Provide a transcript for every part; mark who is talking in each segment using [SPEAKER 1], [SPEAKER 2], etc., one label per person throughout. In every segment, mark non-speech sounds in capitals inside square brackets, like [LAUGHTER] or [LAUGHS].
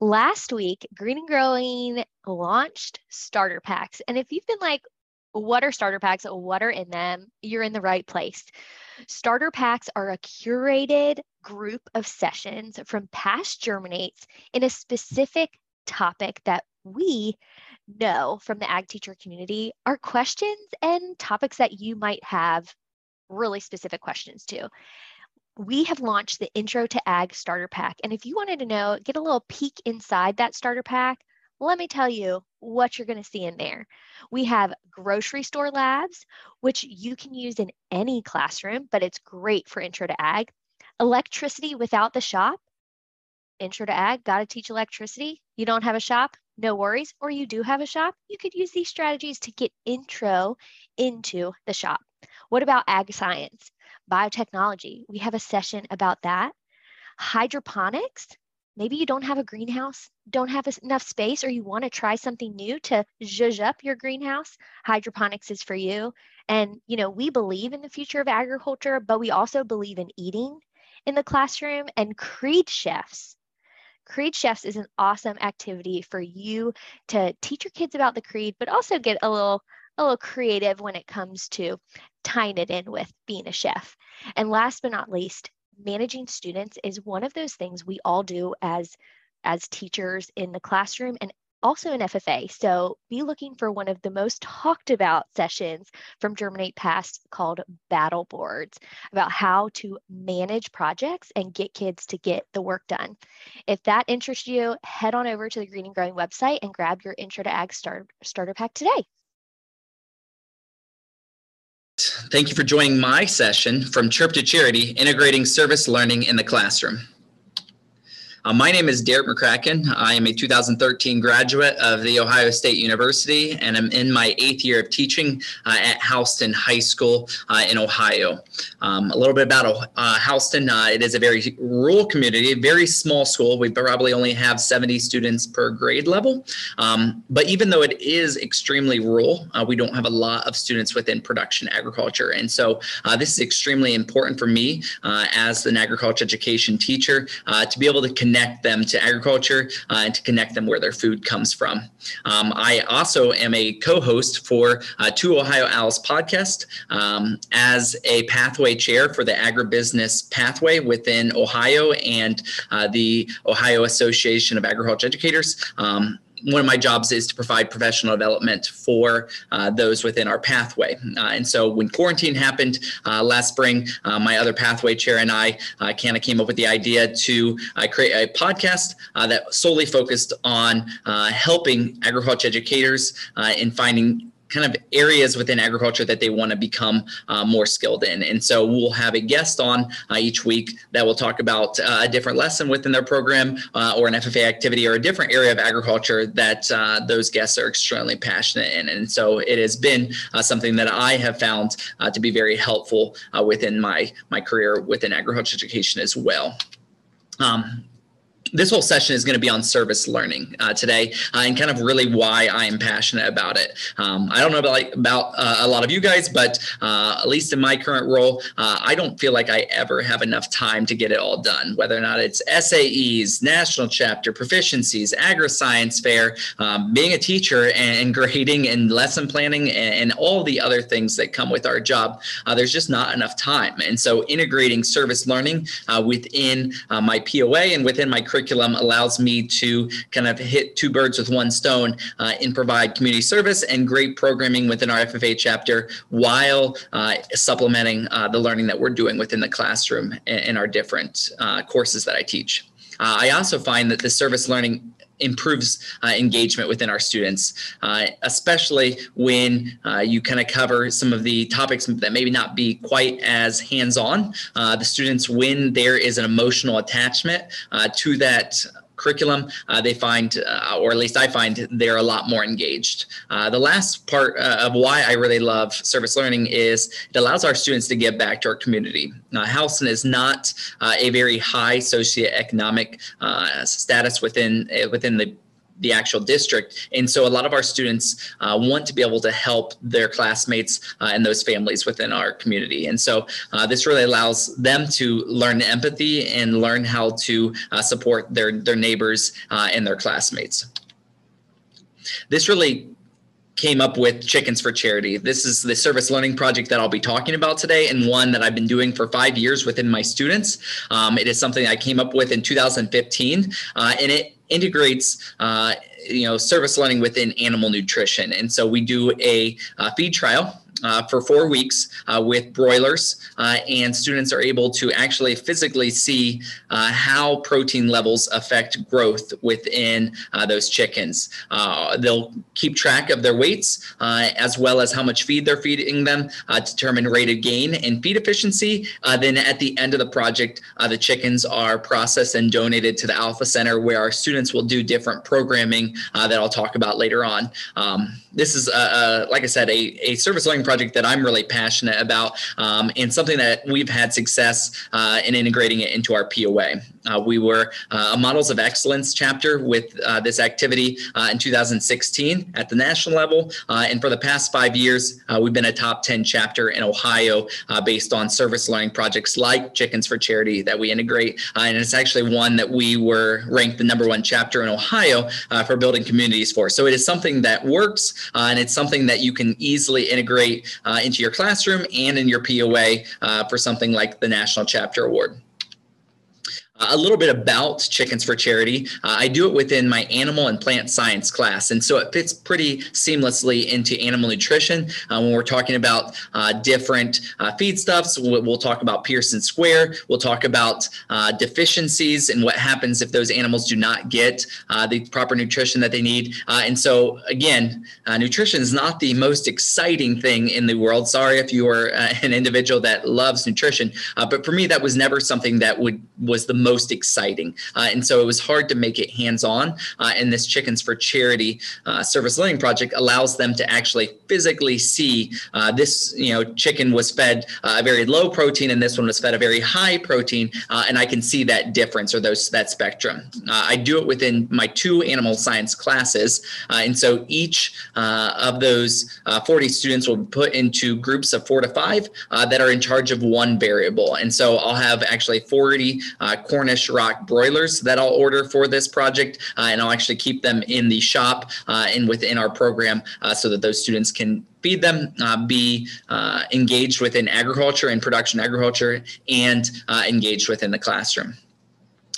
[SPEAKER 1] Last week, Green and Growing launched starter packs. And if you've been like, what are starter packs? What are in them? You're in the right place. Starter packs are a curated group of sessions from past Germinates in a specific topic that we know from the ag teacher community are questions and topics that you might have really specific questions to. We have launched the Intro to Ag Starter Pack. And if you wanted to know, get a little peek inside that starter pack, let me tell you what you're going to see in there. We have grocery store labs, which you can use in any classroom, but it's great for Intro to Ag. Electricity without the shop. Intro to Ag, got to teach electricity. You don't have a shop, no worries. Or you do have a shop, you could use these strategies to get intro into the shop. What about ag science? Biotechnology, we have a session about that. Hydroponics, maybe you don't have a greenhouse, don't have enough space, or you want to try something new to zhuzh up your greenhouse. Hydroponics is for you. And, you know, we believe in the future of agriculture, but we also believe in eating in the classroom and Creed chefs. Creed Chefs is an awesome activity for you to teach your kids about the creed, but also get a little a little creative when it comes to tying it in with being a chef. And last but not least, managing students is one of those things we all do as as teachers in the classroom and also in FFA. So be looking for one of the most talked about sessions from Germinate Past called Battle Boards about how to manage projects and get kids to get the work done. If that interests you, head on over to the Green and Growing website and grab your Intro to Ag start, Starter Pack today.
[SPEAKER 2] Thank you for joining my session from Chirp to Charity, Integrating Service Learning in the Classroom. Uh, my name is Derek McCracken. I am a 2013 graduate of The Ohio State University, and I'm in my eighth year of teaching uh, at Houston High School uh, in Ohio. Um, a little bit about uh, Houston. Uh, it is a very rural community, a very small school. We probably only have 70 students per grade level. Um, but even though it is extremely rural, uh, we don't have a lot of students within production agriculture. And so this is extremely important for me as an agriculture education teacher to be able to connect connect them to agriculture uh, and to connect them where their food comes from. Um, I also am a co-host for uh, Two Ohio Owls podcast um, as a pathway chair for the agribusiness pathway within Ohio and uh, the Ohio Association of Agriculture Educators. Um, one of my jobs is to provide professional development for uh, those within our pathway. Uh, and so when quarantine happened uh, last spring, uh, my other pathway chair and I uh, kind of came up with the idea to uh, create a podcast that solely focused on helping agriculture educators in finding kind of areas within agriculture that they want to become uh, more skilled in. And so we'll have a guest on uh, each week that will talk about uh, a different lesson within their program uh, or an FFA activity or a different area of agriculture that uh, those guests are extremely passionate in. And so it has been uh, something that I have found to be very helpful within my, my career within agriculture education as well. Um, this whole session is going to be on service learning uh, today uh, and kind of really why I am passionate about it. Um, I don't know about, about uh, a lot of you guys, but uh, at least in my current role, uh, I don't feel like I ever have enough time to get it all done, whether or not it's SAEs, national chapter, proficiencies, agri-science fair, um, being a teacher and, and, grading and lesson planning and, and, all the other things that come with our job. Uh, there's just not enough time. And so integrating service learning within my POA and within my curriculum curriculum allows me to kind of hit two birds with one stone uh, and provide community service and great programming within our FFA chapter while uh, supplementing uh, the learning that we're doing within the classroom in our different uh, courses that I teach. Uh, I also find that the service learning improves uh, engagement within our students, uh, especially when uh, you kind of cover some of the topics that maybe not be quite as hands-on. Uh, the students, when there is an emotional attachment uh, to that curriculum, uh, they find, uh, or at least I find, they're a lot more engaged. Uh, the last part uh, of why I really love service learning is it allows our students to give back to our community. Houston is not uh, a very high socioeconomic status within within the the actual district. And so a lot of our students uh, want to be able to help their classmates uh, and those families within our community. And so uh, this really allows them to learn empathy and learn how to uh, support their, their neighbors uh, and their classmates. This really came up with Chickens for Charity. This is the service learning project that I'll be talking about today and one that I've been doing for five years within my students. Um, it is something I came up with in 2015 uh, and it integrates uh, you know service learning within animal nutrition. And so we do a uh, feed trial uh, for four weeks uh, with broilers, uh, and students are able to actually physically see uh, how protein levels affect growth within uh, those chickens. Uh, they'll keep track of their weights as well as how much feed they're feeding them, determine rate of gain and feed efficiency. then at the end of the project, the chickens are processed and donated to the Alpha Center where our students will do different programming that I'll talk about later on. Um, this is, like I said, a, a service learning project that I'm really passionate about um, and something that we've had success uh, in integrating it into our POA. Uh, we were uh, a Models of Excellence chapter with uh, this activity uh, in 2016 at the national level. Uh, and for the past five years, we've been a top 10 chapter in Ohio based on service learning projects like Chickens for Charity that we integrate. and it's actually one that we were ranked the number one chapter in Ohio for building communities for. So it is something that works and it's something that you can easily integrate uh, into your classroom and in your POA uh, for something like the National Chapter Award a little bit about Chickens for Charity. Uh, I do it within my animal and plant science class, and so it fits pretty seamlessly into animal nutrition. Uh, when we're talking about uh, different uh, feedstuffs, we'll, we'll, talk about Pearson Square. We'll talk about uh, deficiencies and what happens if those animals do not get uh, the proper nutrition that they need. and so, again, nutrition is not the most exciting thing in the world. Sorry if you are [LAUGHS] an individual that loves nutrition, but for me, that was never something that would was the most most exciting. Uh, and so it was hard to make it hands on. Uh, and this Chickens for Charity uh, service learning project allows them to actually physically see uh, this, you know, chicken was fed uh, a very low protein and this one was fed a very high protein. and I can see that difference or those that spectrum. I do it within my two animal science classes. and so each of those 40 students will be put into groups of four to five that are in charge of one variable. And so I'll have actually 40 uh, Cornish rock broilers. That I'll order for this project, uh, and I'll actually keep them in the shop uh, and within our program uh, so that those students can feed them, uh, be uh, engaged within agriculture and production agriculture, and uh, engaged within the classroom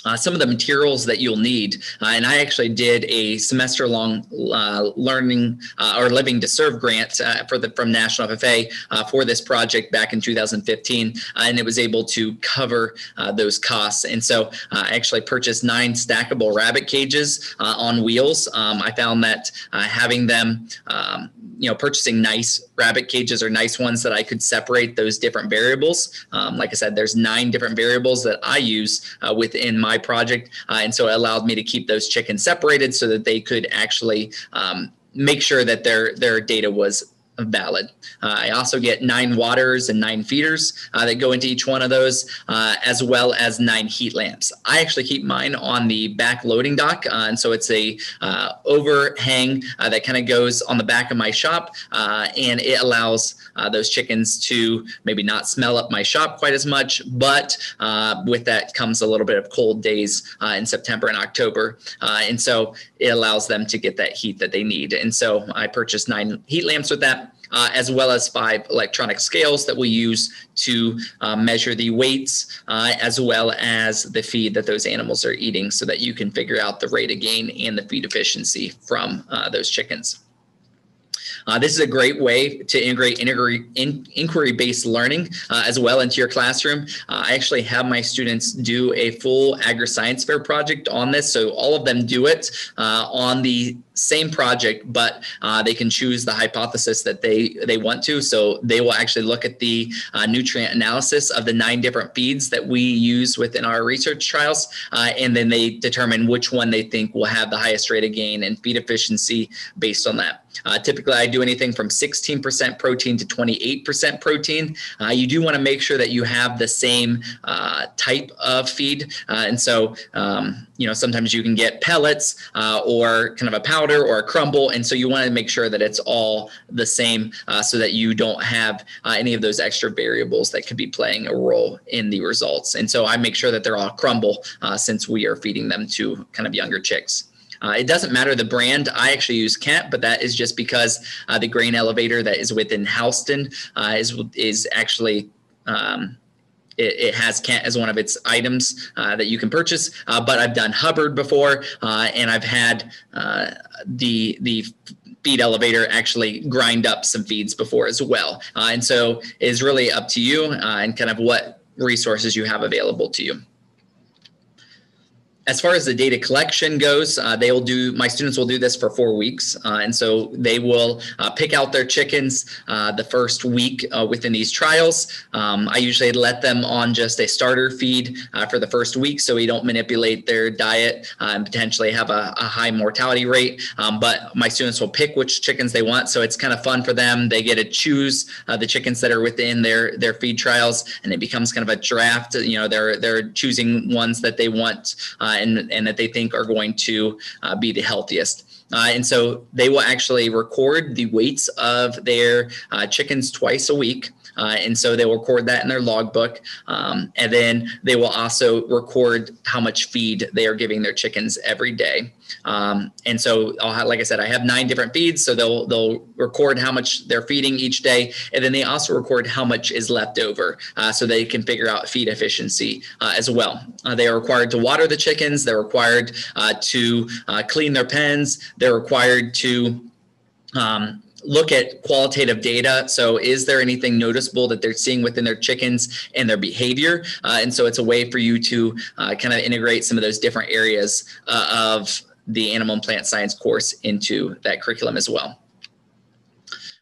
[SPEAKER 2] uh, some of the materials that you'll need. Uh, and I actually did a semester long uh, learning uh, or living to serve grant uh, for the from National FFA uh, for this project back in 2015. and it was able to cover those costs. And so I actually purchased nine stackable rabbit cages on wheels. Um, I found that having them um, you know, purchasing nice rabbit cages or nice ones that I could separate those different variables. Um, like I said, there's nine different variables that I use uh, within my project. Uh, and so it allowed me to keep those chickens separated so that they could actually um, make sure that their, their data was valid. Uh, I also get nine waters and nine feeders uh, that go into each one of those, uh, as well as nine heat lamps. I actually keep mine on the back loading dock, uh, and so it's a uh, overhang uh, that kind of goes on the back of my shop, and it allows those chickens to maybe not smell up my shop quite as much, but with that comes a little bit of cold days in September and October, and so it allows them to get that heat that they need. And so I purchased nine heat lamps with that uh, as well as five electronic scales that we use to uh, measure the weights uh, as well as the feed that those animals are eating so that you can figure out the rate of gain and the feed efficiency from uh, those chickens. Uh, this is a great way to integrate inquiry-based learning uh, as well into your classroom. Uh, I actually have my students do a full agri-science fair project on this. So all of them do it uh, on the same project, but uh, they can choose the hypothesis that they, they want to. So they will actually look at the uh, nutrient analysis of the nine different feeds that we use within our research trials. and then they determine which one they think will have the highest rate of gain and feed efficiency based on that. Uh, typically, I do anything from 16% protein to 28% protein. Uh, you do want to make sure that you have the same uh, type of feed. Uh, and so, um, you know, sometimes you can get pellets uh, or kind of a powder or a crumble. And so you want to make sure that it's all the same so that you don't have any of those extra variables that could be playing a role in the results. And so I make sure that they're all crumble since we are feeding them to kind of younger chicks. Uh, it doesn't matter the brand. I actually use Kent, but that is just because uh, the grain elevator that is within Houston uh, is is actually. Um, it, it, has Kent as one of its items uh, that you can purchase, uh, but I've done Hubbard before, uh, and I've had the the feed elevator actually grind up some feeds before as well. and so it's really up to you and kind of what resources you have available to you as far as the data collection goes, uh, they will do, my students will do this for four weeks. Uh, and so they will uh, pick out their chickens uh, the first week uh, within these trials. Um, I usually let them on just a starter feed uh, for the first week so we don't manipulate their diet and potentially have a, a high mortality rate. Um, but my students will pick which chickens they want. So it's kind of fun for them. They get to choose the chickens that are within their, their feed trials and it becomes kind of a draft. You know, they're, they're choosing ones that they want and, and that they think are going to uh, be the healthiest. Uh, and so they will actually record the weights of their uh, chickens twice a week. Uh, and so they will record that in their logbook. Um, and then they will also record how much feed they are giving their chickens every day. Um, and so, have, like I said, I have nine different feeds. So they'll they'll record how much they're feeding each day, and then they also record how much is left over, uh, so they can figure out feed efficiency uh, as well. Uh, they are required to water the chickens. They're required uh, to uh, clean their pens. They're required to um, look at qualitative data. So, is there anything noticeable that they're seeing within their chickens and their behavior? Uh, and so, it's a way for you to uh, kind of integrate some of those different areas uh, of the animal and plant science course into that curriculum as well.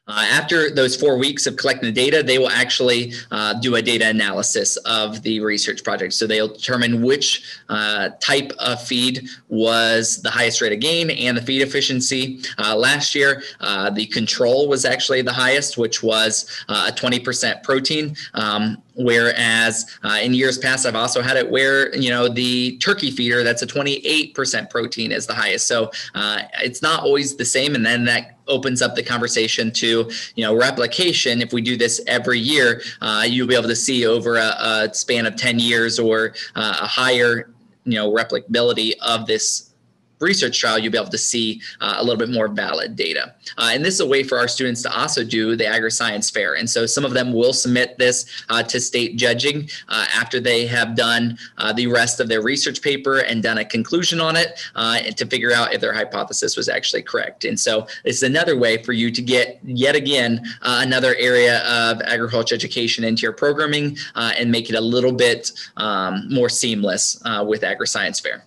[SPEAKER 2] Uh, after those four weeks of collecting the data, they will actually uh, do a data analysis of the research project. So they'll determine which uh, type of feed was the highest rate of gain and the feed efficiency. Uh, last year, uh, the control was actually the highest, which was uh, a 20% protein. Um, Whereas uh, in years past, I've also had it where, you know, the turkey feeder, that's a 28% protein is the highest. So uh, it's not always the same. And then that opens up the conversation to, you know, replication. If we do this every year, uh, you'll be able to see over a, a span of 10 years or uh, a higher, you know, replicability of this research trial, you'll be able to see uh, a little bit more valid data. Uh, and this is a way for our students to also do the agri-science fair. And so some of them will submit this uh, to state judging uh, after they have done uh, the rest of their research paper and done a conclusion on it uh, to figure out if their hypothesis was actually correct. And so it's another way for you to get yet again another area of agriculture education into your programming and make it a little bit um, more seamless with agri-science fair.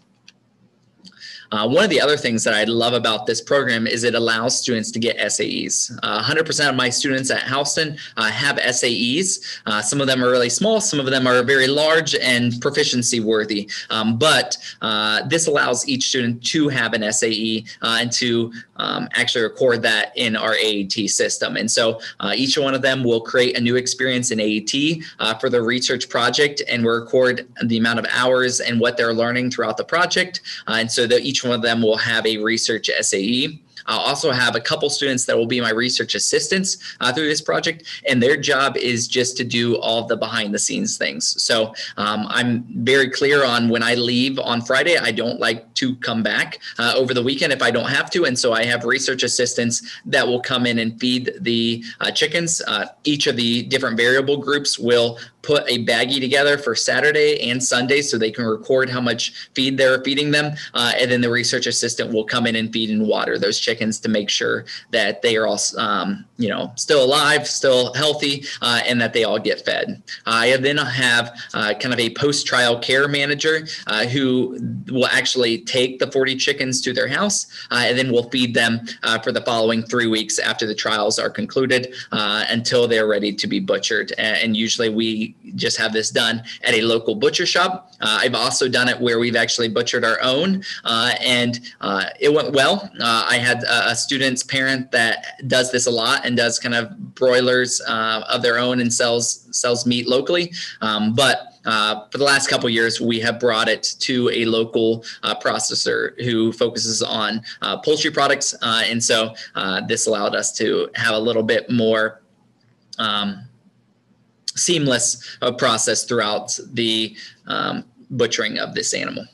[SPEAKER 2] Uh, one of the other things that I love about this program is it allows students to get SAEs. 100% uh, of my students at Houston uh, have SAEs. Uh, some of them are really small, some of them are very large and proficiency worthy. Um, but uh, this allows each student to have an SAE and to um, actually record that in our AET system. And so each one of them will create a new experience in AET for the research project and we'll record the amount of hours and what they're learning throughout the project. and so that each one of them will have a research SAE. I'll also have a couple students that will be my research assistants uh, through this project, and their job is just to do all the behind the scenes things. So um, I'm very clear on when I leave on Friday, I don't like to come back uh, over the weekend if I don't have to. And so I have research assistants that will come in and feed the uh, chickens. Uh, each of the different variable groups will put a baggie together for Saturday and Sunday so they can record how much feed they're feeding them. Uh, and then the research assistant will come in and feed and water those chickens to make sure that they are all, um, you know, still alive, still healthy, uh, and that they all get fed. I then have uh, kind of a post trial care manager uh, who will actually take the 40 chickens to their house uh, and then we'll feed them uh, for the following three weeks after the trials are concluded until they're ready to be butchered. And usually we just have this done at a local butcher shop. Uh, I've also done it where we've actually butchered our own, uh, and uh, it went well. Uh, I had a, student's parent that does this a lot and does kind of broilers uh, of their own and sells sells meat locally. Um, but uh, for the last couple years, we have brought it to a local uh, processor who focuses on uh, poultry products, and so this allowed us to have a little bit more. Um, seamless uh, process throughout the um, butchering of this animal.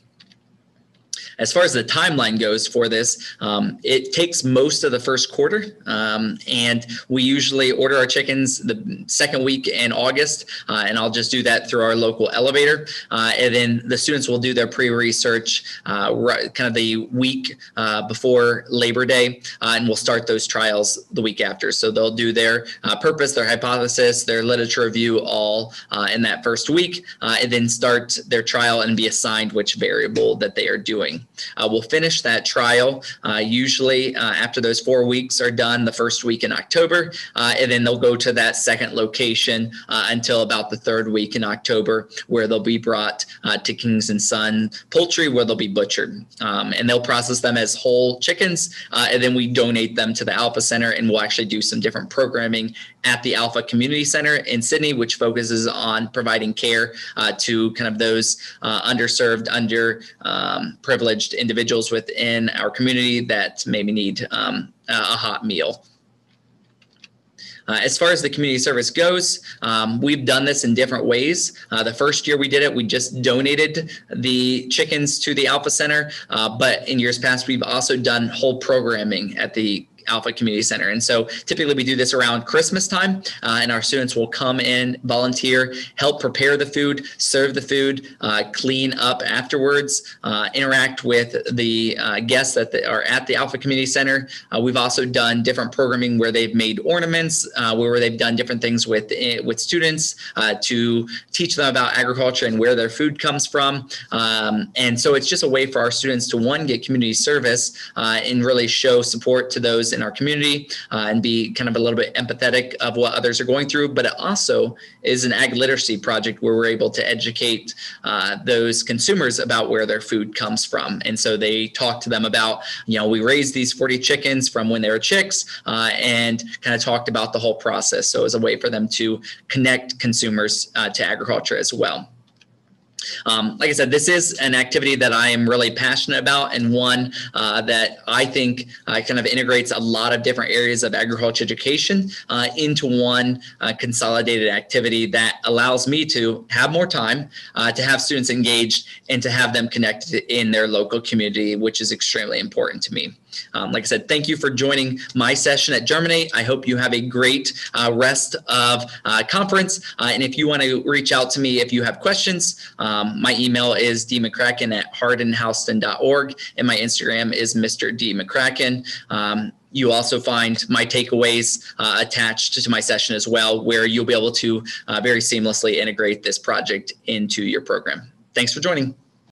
[SPEAKER 2] As far as the timeline goes for this, um, it takes most of the first quarter, um, and we usually order our chickens the second week in August, uh, and I'll just do that through our local elevator. Uh, and then the students will do their pre-research uh, right, kind of the week uh, before Labor Day, uh, and we'll start those trials the week after. So they'll do their purpose, their hypothesis, their literature review all in that first week, and then start their trial and be assigned which variable that they are doing. Uh, we'll finish that trial uh, usually uh, after those four weeks are done the first week in October, uh, and then they'll go to that second location uh, until about the third week in October, where they'll be brought uh, to Kings and Son Poultry, where they'll be butchered, um, and they'll process them as whole chickens, and then we donate them to the Alpha Center, and we'll actually do some different programming at the Alpha Community Center in Sidney, which focuses on providing care to kind of those underserved, under um, individuals within our community that maybe need um, a hot meal. Uh, as far as the community service goes, um, we've done this in different ways. Uh, the first year we did it, we just donated the chickens to the Alpha Center. Uh, but in years past, we've also done whole programming at the Alpha Community Center. And so typically we do this around Christmas time, uh, and our students will come in, volunteer, help prepare the food, serve the food, uh, clean up afterwards, uh, interact with the uh, guests that are at the Alpha Community Center. Uh, we've also done different programming where they've made ornaments, uh, where they've done different things with eh, with students to teach them about agriculture and where their food comes from. Um, and so it's just a way for our students to one get community service and really show support to those in our community uh, and be kind of a little bit empathetic of what others are going through. But it also is an ag literacy project where we're able to educate uh, those consumers about where their food comes from. And so they talk to them about, you know, we raised these 40 chickens from when they were chicks uh, and kind of talked about the whole process. So it was a way for them to connect consumers uh, to agriculture as well. Um, like I said, this is an activity that I am really passionate about and one uh, that I think uh, kind of integrates a lot of different areas of agriculture education uh, into one uh, consolidated activity that allows me to have more time uh, to have students engaged and to have them connected in their local community, which is extremely important to me. Um, like I said, thank you for joining my session at Germinate. I hope you have a great uh, rest of uh, conference. Uh, and if you want to reach out to me if you have questions, um, my email is dmccracken at hardinhouston.org and my Instagram is Mr. D McCracken. Um, you also find my takeaways uh, attached to my session as well, where you'll be able to uh, very seamlessly integrate this project into your program. Thanks for joining.